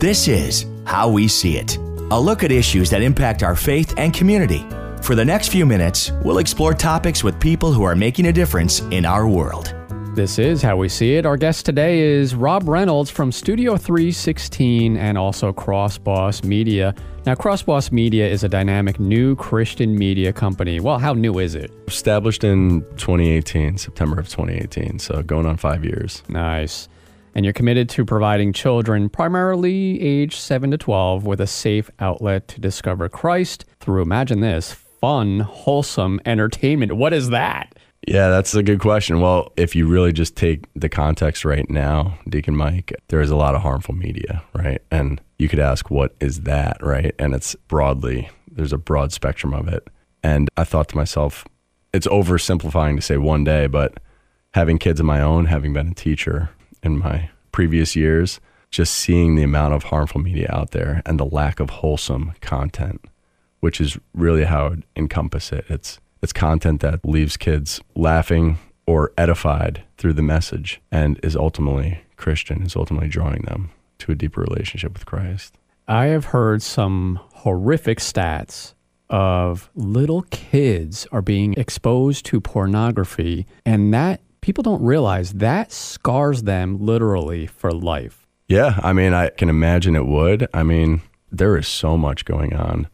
This is How We See It, a look at issues that impact our faith and community. For the next few minutes, we'll explore topics with people who are making a difference in our world. This is How We See It. Our guest today is Rob Reynolds from Studio 316 and also Crossboss Media. Now, Crossboss Media is a dynamic new Christian media company. Well, how new is it? Established in 2018, September of 2018, so going on five years. Nice. And you're committed to providing children, primarily age 7 to 12, with a safe outlet to discover Christ through, imagine this, fun, wholesome entertainment. What is that? Yeah, that's a good question. Well, if you really just take the context right now, Deacon Mike, there is a lot of harmful media, right? And you could ask, what is that, right? And it's broadly, there's a broad spectrum of it. And I thought to myself, it's oversimplifying to say one day, but having kids of my own, having been a teacher, in my previous years, just seeing the amount of harmful media out there and the lack of wholesome content, which is really how I would encompass it. It's it's content that leaves kids laughing or edified through the message and is ultimately Christian, is ultimately drawing them to a deeper relationship with Christ. I have heard some horrific stats of little kids are being exposed to pornography and that people don't realize that scars them literally for life. Yeah, I mean, I can imagine it would. I mean, there is so much going on.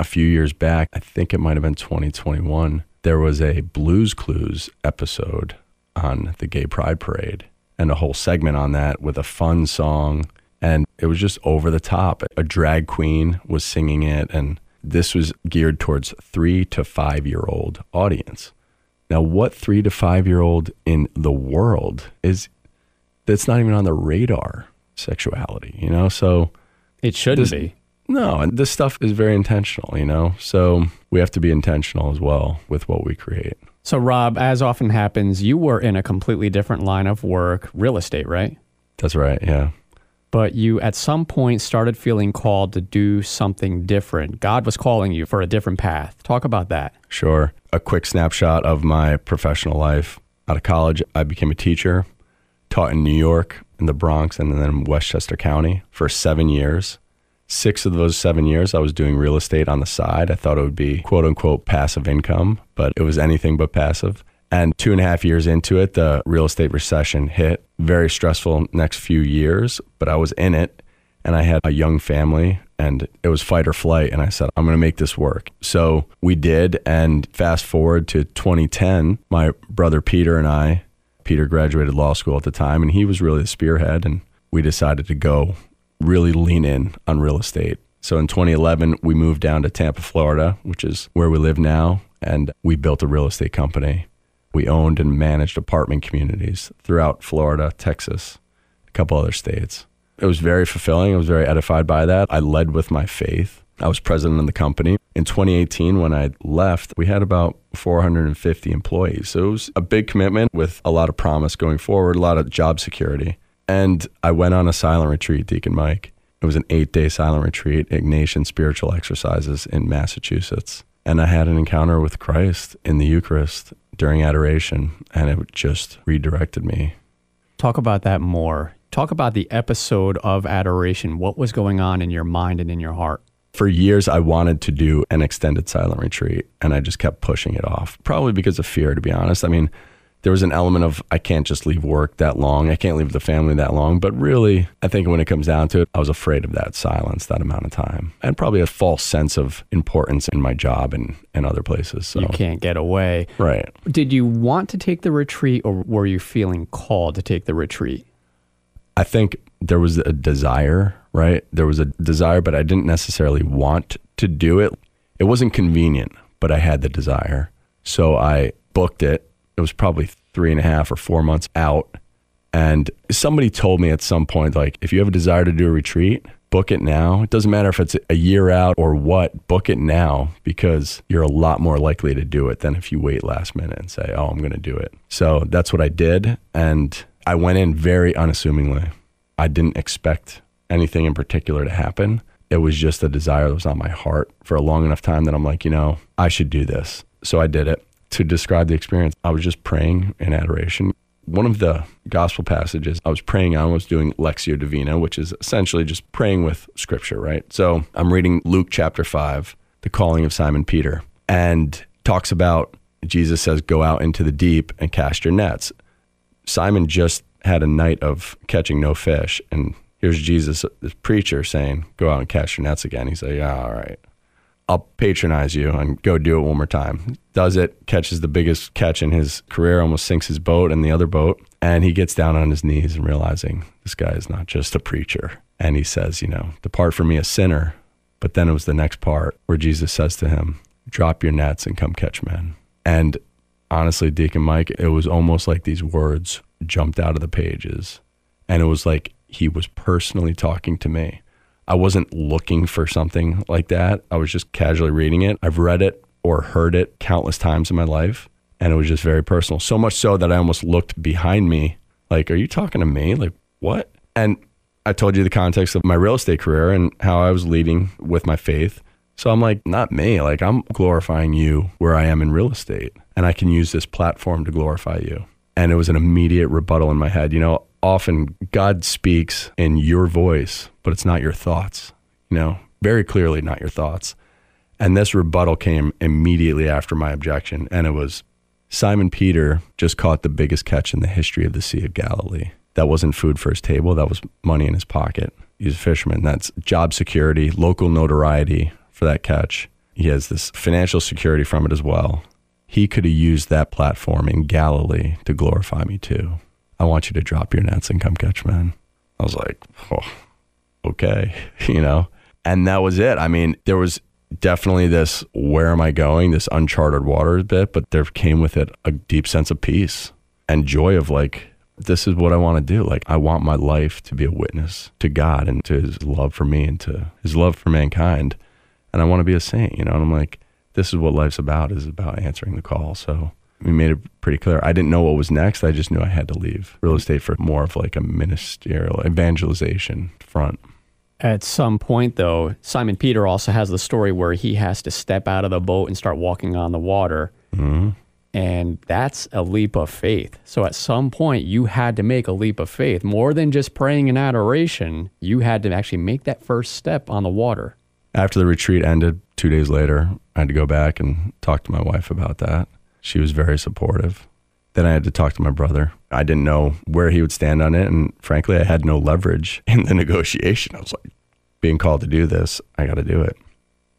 A few years back, I think it might have been 2021, there was a Blues Clues episode on the Gay Pride Parade and a whole segment on that with a fun song. And it was just over the top. A drag queen was singing it, and this was geared towards three to five year old audience. Now, what three to five year old in the world is that's not even on the radar sexuality, you know? So it shouldn't this, be. No, and this stuff is very intentional, you know? So we have to be intentional as well with what we create. So, Rob, as often happens, you were in a completely different line of work, real estate, right? That's right, yeah. But you at some point started feeling called to do something different. God was calling you for a different path. Talk about that. Sure a quick snapshot of my professional life. Out of college, I became a teacher, taught in New York, in the Bronx, and then in Westchester County for seven years. Six of those seven years, I was doing real estate on the side. I thought it would be quote unquote passive income, but it was anything but passive. And two and a half years into it, the real estate recession hit. Very stressful next few years, but I was in it and I had a young family and it was fight or flight. And I said, I'm going to make this work. So we did. And fast forward to 2010, my brother Peter and I, Peter graduated law school at the time, and he was really the spearhead. And we decided to go really lean in on real estate. So in 2011, we moved down to Tampa, Florida, which is where we live now. And we built a real estate company. We owned and managed apartment communities throughout Florida, Texas, a couple other states. It was very fulfilling. I was very edified by that. I led with my faith. I was president of the company. In 2018, when I left, we had about 450 employees. So it was a big commitment with a lot of promise going forward, a lot of job security. And I went on a silent retreat, Deacon Mike. It was an eight day silent retreat, Ignatian spiritual exercises in Massachusetts. And I had an encounter with Christ in the Eucharist during adoration, and it just redirected me. Talk about that more. Talk about the episode of adoration. What was going on in your mind and in your heart? For years, I wanted to do an extended silent retreat, and I just kept pushing it off, probably because of fear, to be honest. I mean, there was an element of I can't just leave work that long. I can't leave the family that long. But really, I think when it comes down to it, I was afraid of that silence, that amount of time, and probably a false sense of importance in my job and, and other places. So. You can't get away. Right. Did you want to take the retreat or were you feeling called to take the retreat? I think there was a desire, right? There was a desire, but I didn't necessarily want to do it. It wasn't convenient, but I had the desire. So I booked it. It was probably three and a half or four months out. And somebody told me at some point, like, if you have a desire to do a retreat, book it now. It doesn't matter if it's a year out or what, book it now because you're a lot more likely to do it than if you wait last minute and say, oh, I'm going to do it. So that's what I did. And I went in very unassumingly. I didn't expect anything in particular to happen. It was just a desire that was on my heart for a long enough time that I'm like, you know, I should do this. So I did it. To describe the experience, I was just praying in adoration. one of the gospel passages I was praying on was doing Lectio Divina, which is essentially just praying with scripture, right? So I'm reading Luke chapter 5, the calling of Simon Peter, and talks about Jesus says, Go out into the deep and cast your nets. Simon just had a night of catching no fish, and here's Jesus, the preacher, saying, Go out and cast your nets again. He's like, Yeah, all right. I'll patronize you and go do it one more time. Does it, catches the biggest catch in his career, almost sinks his boat and the other boat. And he gets down on his knees and realizing this guy is not just a preacher. And he says, You know, depart from me, a sinner. But then it was the next part where Jesus says to him, Drop your nets and come catch men. And honestly, Deacon Mike, it was almost like these words jumped out of the pages. And it was like he was personally talking to me. I wasn't looking for something like that. I was just casually reading it. I've read it or heard it countless times in my life. And it was just very personal. So much so that I almost looked behind me like, Are you talking to me? Like, what? And I told you the context of my real estate career and how I was leading with my faith. So I'm like, not me. Like, I'm glorifying you where I am in real estate. And I can use this platform to glorify you. And it was an immediate rebuttal in my head. You know, often God speaks in your voice, but it's not your thoughts, you know, very clearly not your thoughts. And this rebuttal came immediately after my objection. And it was Simon Peter just caught the biggest catch in the history of the Sea of Galilee. That wasn't food for his table, that was money in his pocket. He's a fisherman. That's job security, local notoriety for that catch. He has this financial security from it as well. He could have used that platform in Galilee to glorify me too. I want you to drop your nets and come catch men. I was like, oh, okay, you know? And that was it. I mean, there was definitely this where am I going, this uncharted waters bit, but there came with it a deep sense of peace and joy of like, this is what I want to do. Like, I want my life to be a witness to God and to his love for me and to his love for mankind. And I want to be a saint, you know? And I'm like, this is what life's about, is about answering the call. So we made it pretty clear. I didn't know what was next. I just knew I had to leave real estate for more of like a ministerial evangelization front. At some point, though, Simon Peter also has the story where he has to step out of the boat and start walking on the water. Mm-hmm. And that's a leap of faith. So at some point, you had to make a leap of faith. More than just praying in adoration, you had to actually make that first step on the water. After the retreat ended, two days later, I had to go back and talk to my wife about that. She was very supportive. Then I had to talk to my brother. I didn't know where he would stand on it. And frankly, I had no leverage in the negotiation. I was like, being called to do this, I got to do it.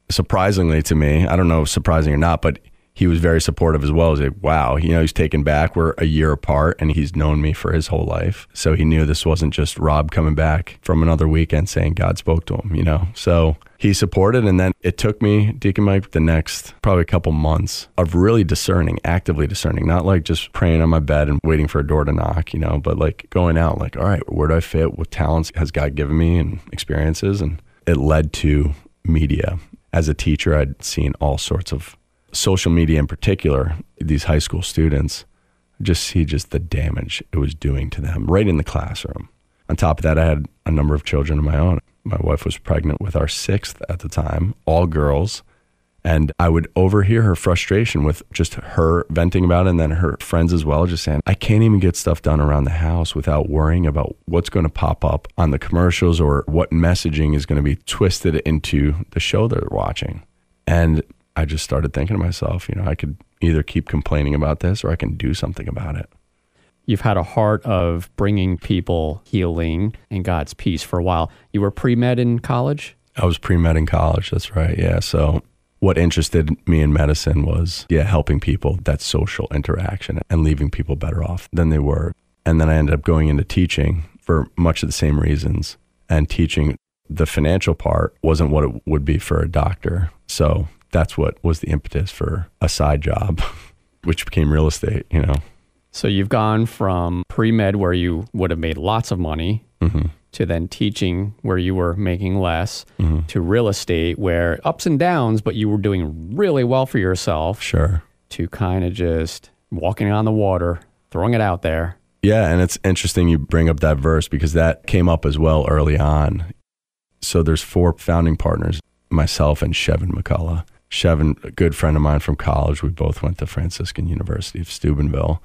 Surprisingly to me, I don't know if surprising or not, but he was very supportive as well. He's like, wow, you know, he's taken back. We're a year apart and he's known me for his whole life. So he knew this wasn't just Rob coming back from another weekend saying God spoke to him, you know? So he supported. And then it took me, Deacon Mike, the next probably a couple months of really discerning, actively discerning, not like just praying on my bed and waiting for a door to knock, you know, but like going out, like, all right, where do I fit? What talents has God given me and experiences? And it led to media. As a teacher, I'd seen all sorts of social media in particular, these high school students, just see just the damage it was doing to them right in the classroom. On top of that, I had a number of children of my own. My wife was pregnant with our sixth at the time, all girls. And I would overhear her frustration with just her venting about it and then her friends as well, just saying, I can't even get stuff done around the house without worrying about what's going to pop up on the commercials or what messaging is going to be twisted into the show they're watching. And I just started thinking to myself, you know, I could either keep complaining about this or I can do something about it. You've had a heart of bringing people healing and God's peace for a while. You were pre med in college? I was pre med in college. That's right. Yeah. So, what interested me in medicine was, yeah, helping people, that social interaction and leaving people better off than they were. And then I ended up going into teaching for much of the same reasons. And teaching the financial part wasn't what it would be for a doctor. So, that's what was the impetus for a side job, which became real estate, you know. So you've gone from pre med, where you would have made lots of money, mm-hmm. to then teaching, where you were making less, mm-hmm. to real estate, where ups and downs, but you were doing really well for yourself. Sure. To kind of just walking on the water, throwing it out there. Yeah. And it's interesting you bring up that verse because that came up as well early on. So there's four founding partners myself and Shevin McCullough Shevin, a good friend of mine from college, we both went to Franciscan University of Steubenville.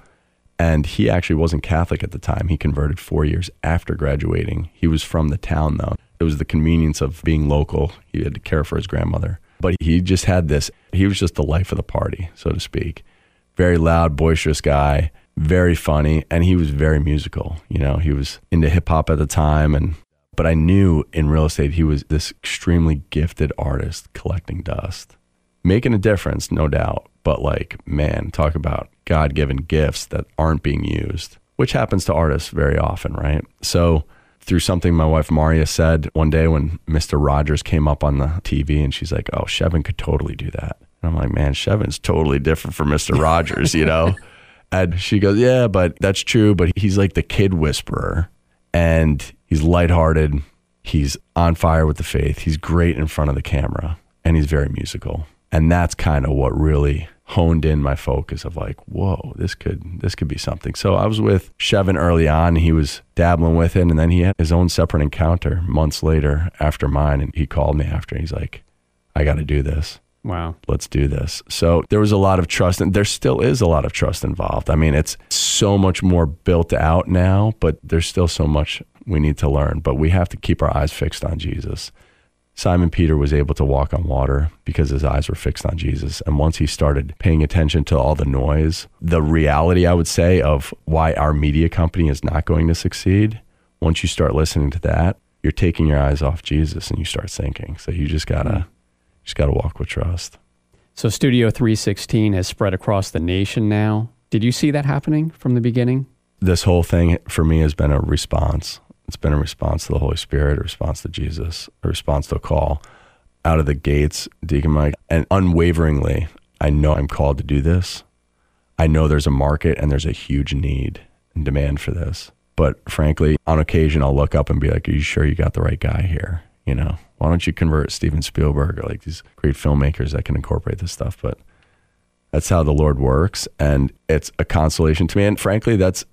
And he actually wasn't Catholic at the time. He converted four years after graduating. He was from the town, though. It was the convenience of being local. He had to care for his grandmother. But he just had this, he was just the life of the party, so to speak. Very loud, boisterous guy, very funny, and he was very musical. You know, he was into hip hop at the time. And, but I knew in real estate, he was this extremely gifted artist collecting dust, making a difference, no doubt. But like, man, talk about God given gifts that aren't being used, which happens to artists very often, right? So, through something my wife Maria said one day when Mr. Rogers came up on the TV and she's like, Oh, Shevin could totally do that. And I'm like, Man, Shevin's totally different from Mr. Rogers, you know? and she goes, Yeah, but that's true. But he's like the kid whisperer and he's lighthearted. He's on fire with the faith. He's great in front of the camera and he's very musical. And that's kind of what really honed in my focus of like, whoa, this could this could be something. So I was with Shevin early on. He was dabbling with it, and then he had his own separate encounter months later after mine, and he called me after. He's like, I got to do this. Wow. Let's do this. So there was a lot of trust, and there still is a lot of trust involved. I mean, it's so much more built out now, but there's still so much we need to learn. But we have to keep our eyes fixed on Jesus. Simon Peter was able to walk on water because his eyes were fixed on Jesus. And once he started paying attention to all the noise, the reality, I would say, of why our media company is not going to succeed, once you start listening to that, you're taking your eyes off Jesus and you start sinking. So you just gotta, mm. just gotta walk with trust. So Studio 316 has spread across the nation now. Did you see that happening from the beginning? This whole thing for me has been a response. It's been a response to the Holy Spirit, a response to Jesus, a response to a call out of the gates, Deacon Mike. And unwaveringly, I know I'm called to do this. I know there's a market and there's a huge need and demand for this. But frankly, on occasion, I'll look up and be like, Are you sure you got the right guy here? You know, why don't you convert Steven Spielberg or like these great filmmakers that can incorporate this stuff? But that's how the Lord works. And it's a consolation to me. And frankly, that's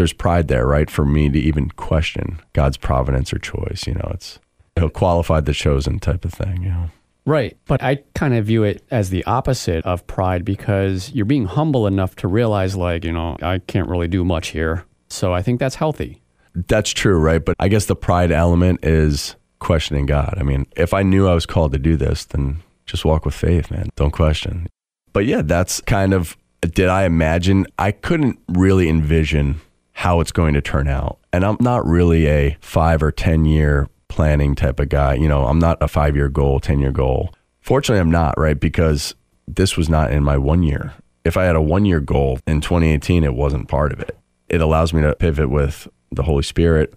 there's pride there, right? For me to even question God's providence or choice. You know, it's he'll qualify the chosen type of thing, you know. Right. But I kind of view it as the opposite of pride because you're being humble enough to realize, like, you know, I can't really do much here. So I think that's healthy. That's true, right? But I guess the pride element is questioning God. I mean, if I knew I was called to do this, then just walk with faith, man. Don't question. But yeah, that's kind of, did I imagine? I couldn't really envision how it's going to turn out. And I'm not really a five or 10 year planning type of guy. You know, I'm not a five year goal, 10 year goal. Fortunately, I'm not, right? Because this was not in my one year. If I had a one year goal in 2018, it wasn't part of it. It allows me to pivot with the Holy Spirit.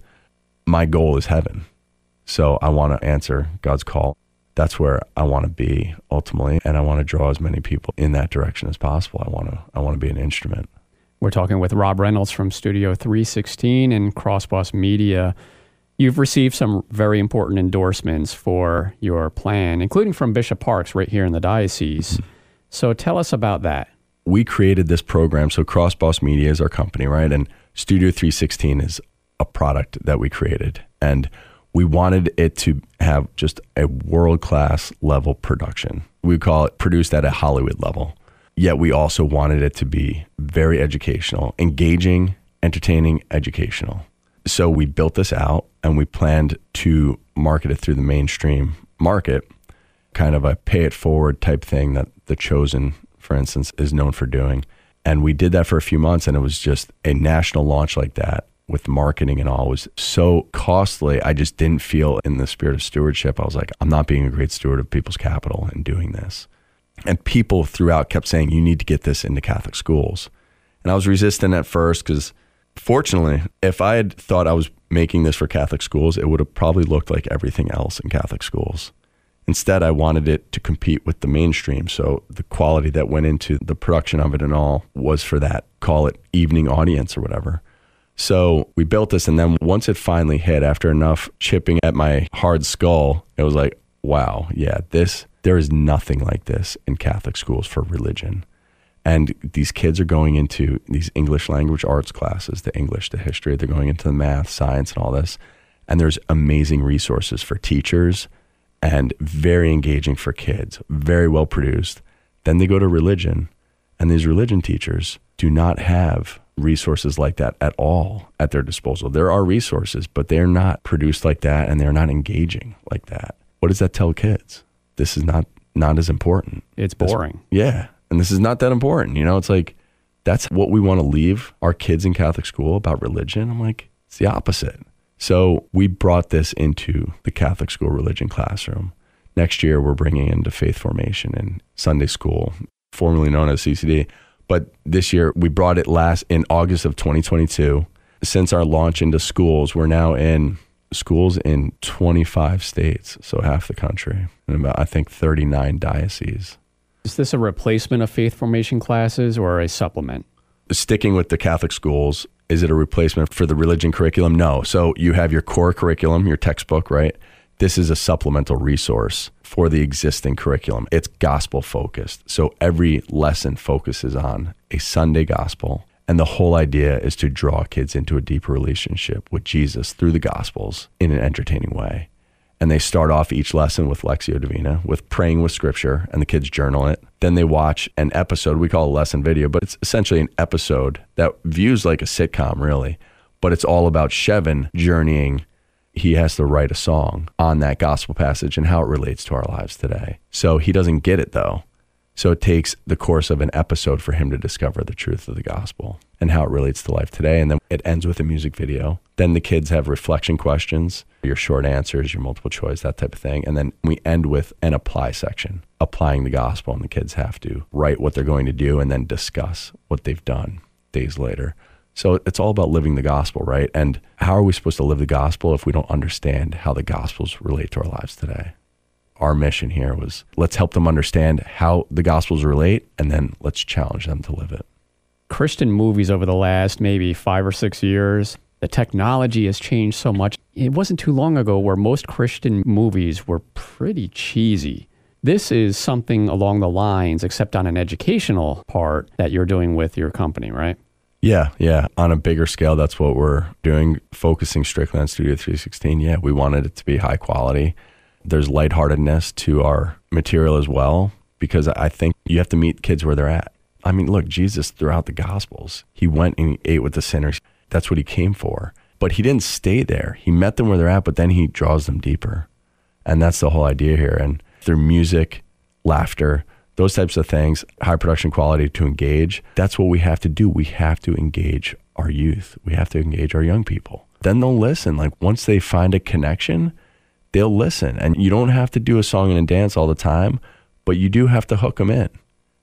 My goal is heaven. So I want to answer God's call. That's where I want to be ultimately. And I want to draw as many people in that direction as possible. I want to, I want to be an instrument. We're talking with Rob Reynolds from Studio 316 and Crossboss Media. You've received some very important endorsements for your plan, including from Bishop Parkes right here in the diocese. Mm-hmm. So tell us about that. We created this program. So Crossboss Media is our company, right? And Studio 316 is a product that we created. And we wanted it to have just a world class level production. We call it produced at a Hollywood level yet we also wanted it to be very educational, engaging, entertaining, educational. So we built this out and we planned to market it through the mainstream market, kind of a pay it forward type thing that The Chosen, for instance, is known for doing. And we did that for a few months and it was just a national launch like that with marketing and all was so costly. I just didn't feel in the spirit of stewardship. I was like, I'm not being a great steward of people's capital in doing this. And people throughout kept saying, you need to get this into Catholic schools. And I was resistant at first because, fortunately, if I had thought I was making this for Catholic schools, it would have probably looked like everything else in Catholic schools. Instead, I wanted it to compete with the mainstream. So the quality that went into the production of it and all was for that, call it evening audience or whatever. So we built this. And then once it finally hit, after enough chipping at my hard skull, it was like, wow, yeah, this there is nothing like this in Catholic schools for religion. And these kids are going into these English language arts classes, the English, the history, they're going into the math, science, and all this. And there's amazing resources for teachers and very engaging for kids, very well produced. Then they go to religion, and these religion teachers do not have resources like that at all at their disposal. There are resources, but they're not produced like that and they're not engaging like that. What does that tell kids? This is not not as important. It's boring. This, yeah. And this is not that important. You know, it's like that's what we want to leave our kids in Catholic school about religion. I'm like, it's the opposite. So we brought this into the Catholic school religion classroom. Next year, we're bringing into faith formation and Sunday school, formerly known as CCD. But this year, we brought it last in August of 2022. Since our launch into schools, we're now in schools in 25 states, so half the country, and about, I think, 39 dioceses. Is this a replacement of faith formation classes or a supplement? Sticking with the Catholic schools, is it a replacement for the religion curriculum? No. So you have your core curriculum, your textbook, right? This is a supplemental resource for the existing curriculum. It's gospel focused. So every lesson focuses on a Sunday gospel. And the whole idea is to draw kids into a deeper relationship with Jesus through the gospels in an entertaining way and they start off each lesson with Lectio Divina, with praying with scripture, and the kids journal it. Then they watch an episode we call a lesson video, but it's essentially an episode that views like a sitcom, really. But it's all about Shevin journeying. He has to write a song on that gospel passage and how it relates to our lives today. So he doesn't get it though. So it takes the course of an episode for him to discover the truth of the gospel and how it relates to life today. And then it ends with a music video. Then the kids have reflection questions, your short answers, your multiple choice, that type of thing. And then we end with an apply section, applying the gospel. And the kids have to write what they're going to do and then discuss what they've done days later. So it's all about living the gospel, right? And how are we supposed to live the gospel if we don't understand how the gospels relate to our lives today? Our mission here was let's help them understand how the gospels relate and then let's challenge them to live it. Christian movies over the last maybe five or six years, the technology has changed so much. It wasn't too long ago where most Christian movies were pretty cheesy. This is something along the lines, except on an educational part, that you're doing with your company, right? Yeah, yeah. On a bigger scale, that's what we're doing, focusing strictly on Studio 316. Yeah, we wanted it to be high quality there's lightheartedness to our material as well, because I think you have to meet kids where they're at. I mean, look, Jesus throughout the Gospels, he went and he ate with the sinners. That's what he came for. But he didn't stay there. He met them where they're at, but then he draws them deeper. And that's the whole idea here. And through music, laughter, those types of things, high production quality to engage, that's what we have to do. We have to engage our youth. We have to engage our young people. Then they'll listen. Like once they find a connection, they'll listen. And you don't have to do a song and a dance all the time, but you do have to hook them in.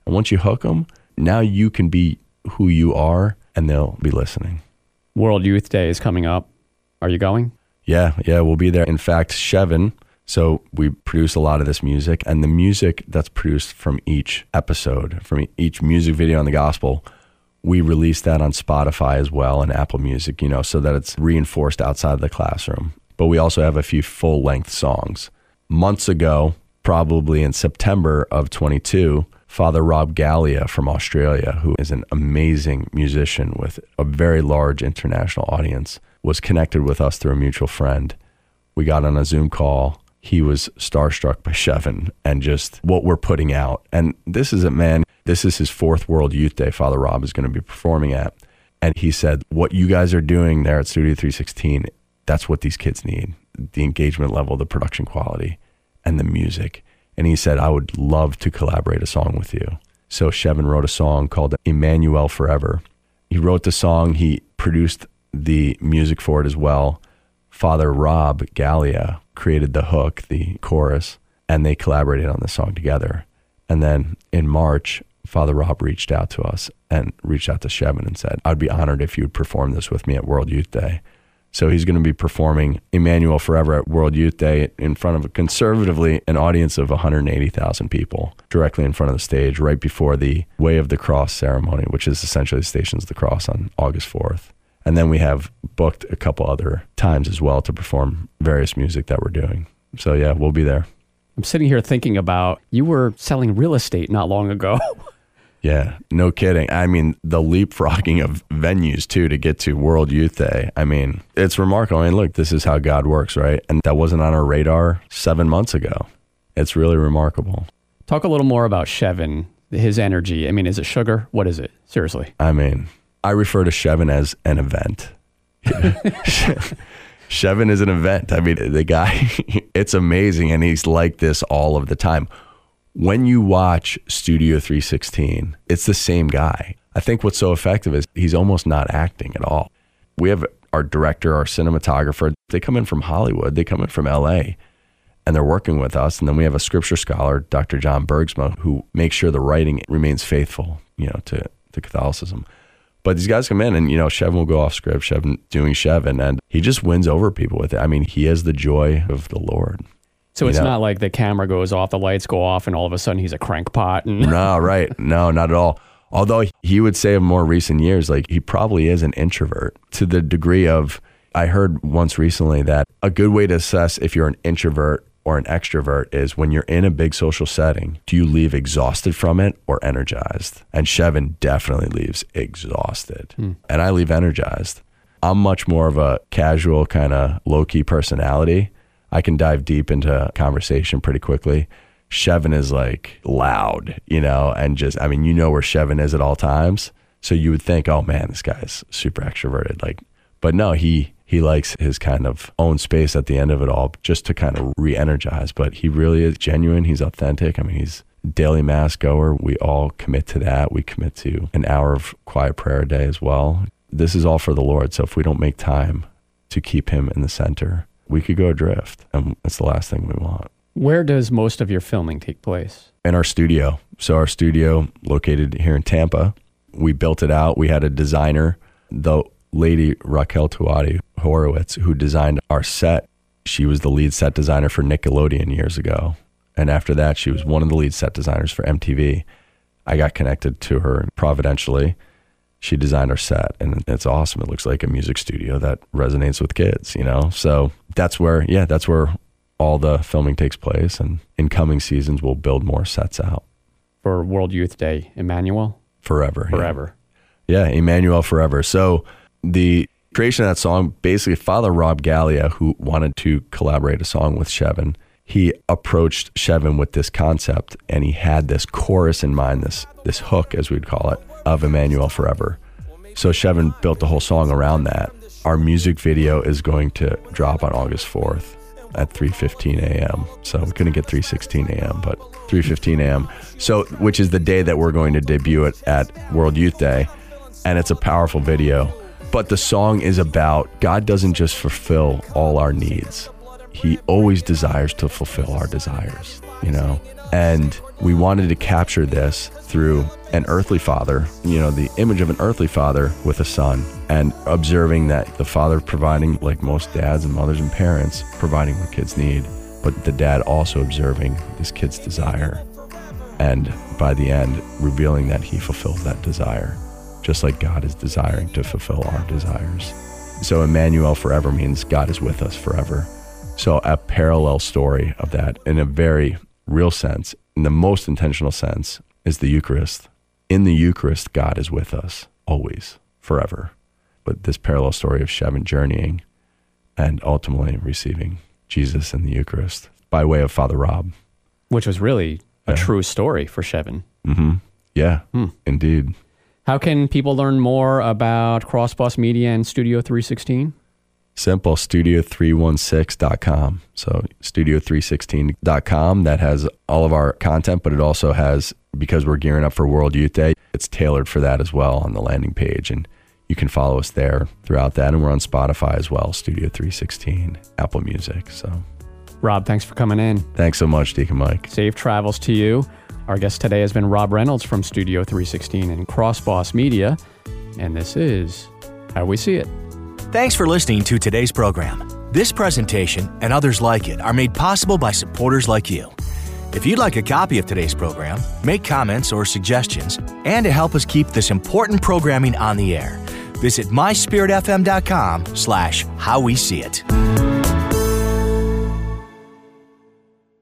And once you hook them, now you can be who you are and they'll be listening. World Youth Day is coming up. Are you going? Yeah, yeah, we'll be there. In fact, Shevin, so we produce a lot of this music, and the music that's produced from each episode, from each music video on the gospel, we release that on Spotify as well and Apple Music, you know, so that it's reinforced outside of the classroom but we also have a few full length songs. Months ago, probably in September of 22, Father Rob Galea from Australia, who is an amazing musician with a very large international audience, was connected with us through a mutual friend. We got on a Zoom call. He was starstruck by Shevin and just what we're putting out. And this is a man, this is his fourth World Youth Day, Father Rob is going to be performing at. And he said, What you guys are doing there at Studio 316 that's what these kids need the engagement level, the production quality, and the music. And he said, I would love to collaborate a song with you. So Shevin wrote a song called Emmanuel Forever. He wrote the song, he produced the music for it as well. Father Rob Galea created the hook, the chorus, and they collaborated on the song together. And then in March, Father Rob reached out to us and reached out to Shevin and said, I'd be honored if you would perform this with me at World Youth Day. So he's going to be performing Emmanuel Forever at World Youth Day in front of a conservatively an audience of 180,000 people directly in front of the stage right before the Way of the Cross ceremony, which is essentially the Stations of the Cross on August 4th. And then we have booked a couple other times as well to perform various music that we're doing. So yeah, we'll be there. I'm sitting here thinking about you were selling real estate not long ago. Yeah, no kidding. I mean, the leapfrogging of venues too to get to World Youth Day. I mean, it's remarkable. I mean, look, this is how God works, right? And that wasn't on our radar seven months ago. It's really remarkable. Talk a little more about Shevin, his energy. I mean, is it sugar? What is it? Seriously. I mean, I refer to Shevin as an event. Shevin is an event. I mean, the guy, it's amazing. And he's like this all of the time. When you watch Studio 316, it's the same guy. I think what's so effective is he's almost not acting at all. We have our director, our cinematographer, they come in from Hollywood, they come in from LA, and they're working with us. And then we have a scripture scholar, Dr. John Bergsma, who makes sure the writing remains faithful, you know, to, to Catholicism. But these guys come in and, you know, Shevin will go off script, Shevin doing Shevin, and he just wins over people with it. I mean, he has the joy of the Lord. So it's know? not like the camera goes off, the lights go off, and all of a sudden he's a crankpot. And No, right. No, not at all. Although he would say in more recent years, like he probably is an introvert to the degree of, I heard once recently that a good way to assess if you're an introvert or an extrovert is when you're in a big social setting, do you leave exhausted from it or energized? And Shevin definitely leaves exhausted. Hmm. And I leave energized. I'm much more of a casual, kind of low key personality. I can dive deep into conversation pretty quickly. Shevin is like loud, you know, and just, I mean, you know where Shevin is at all times. So you would think, oh man, this guy's super extroverted. Like, but no, he, he likes his kind of own space at the end of it all just to kind of re energize. But he really is genuine. He's authentic. I mean, he's daily mass goer. We all commit to that. We commit to an hour of quiet prayer a day as well. This is all for the Lord. So if we don't make time to keep him in the center, we could go adrift. And it's the last thing we want. where does most of your filming take place? in our studio. So our studio located here in Tampa. We built it out. We had a designer, the lady Raquel Tuati Horowitz, who designed our set. She was the lead set designer for Nickelodeon years ago. And after that, she was one of the lead set designers for MTV. I got connected to her providentially. She designed our set, and it's awesome. It looks like a music studio that resonates with kids, you know? So that's where, yeah, that's where all the filming takes place. And in coming seasons, we'll build more sets out For World Youth Day, Emmanuel? forever. yeah. Forever. Yeah, Emmanuel Forever. So the creation of that song, basically, Father Rob Galea, who wanted to collaborate a song with Shevin, he approached Shevin with this concept, and he had this chorus in mind, this this hook, as we'd call it, of Emmanuel Forever. So Shevin built the whole song around that. Our music video is going to drop on August 4th at 3:15 a.m. So we couldn't get 3:16 a.m., but 3:15 a.m. So which is the day that we're going to debut it at World Youth Day, and it's a powerful video. But the song is about God doesn't just fulfill all our needs. He always desires to fulfill our desires, you know? And we wanted to capture this through an earthly father, you know, the image of an earthly father with a son, and observing that the father providing, like most dads and mothers and parents, providing what kids need, but the dad also observing this kid's desire. And by the end, revealing that he fulfills that desire, just like God is desiring to fulfill our desires. So, Emmanuel forever means God is with us forever. So, a parallel story of that in a very real sense, in the most intentional sense, is the Eucharist. In the Eucharist, God is with us always, forever. But this parallel story of Shevin journeying and ultimately receiving Jesus in the Eucharist by way of Father Rob. Which was really a Yeah. true story for Shevin. hmm Yeah, hmm. indeed. How can people learn more about Crossboss Media and Studio 316? Simple, studio316.com. So, studio316.com. That has all of our content, but it also has, because we're gearing up for World Youth Day, it's tailored for that as well on the landing page. And you can follow us there throughout that. And we're on Spotify as well, Studio 316, Apple Music. So, Rob, thanks for coming in. thanks so much, Deacon Mike. Safe travels to you. Our guest today has been Rob Reynolds from Studio 316 and Crossboss Media. And this is How We See It. Thanks for listening to today's program. This presentation and others like it are made possible by supporters like you. If you'd like a copy of today's program, make comments or suggestions, and to help us keep this important programming on the air, visit myspiritfm.com slash how we see it.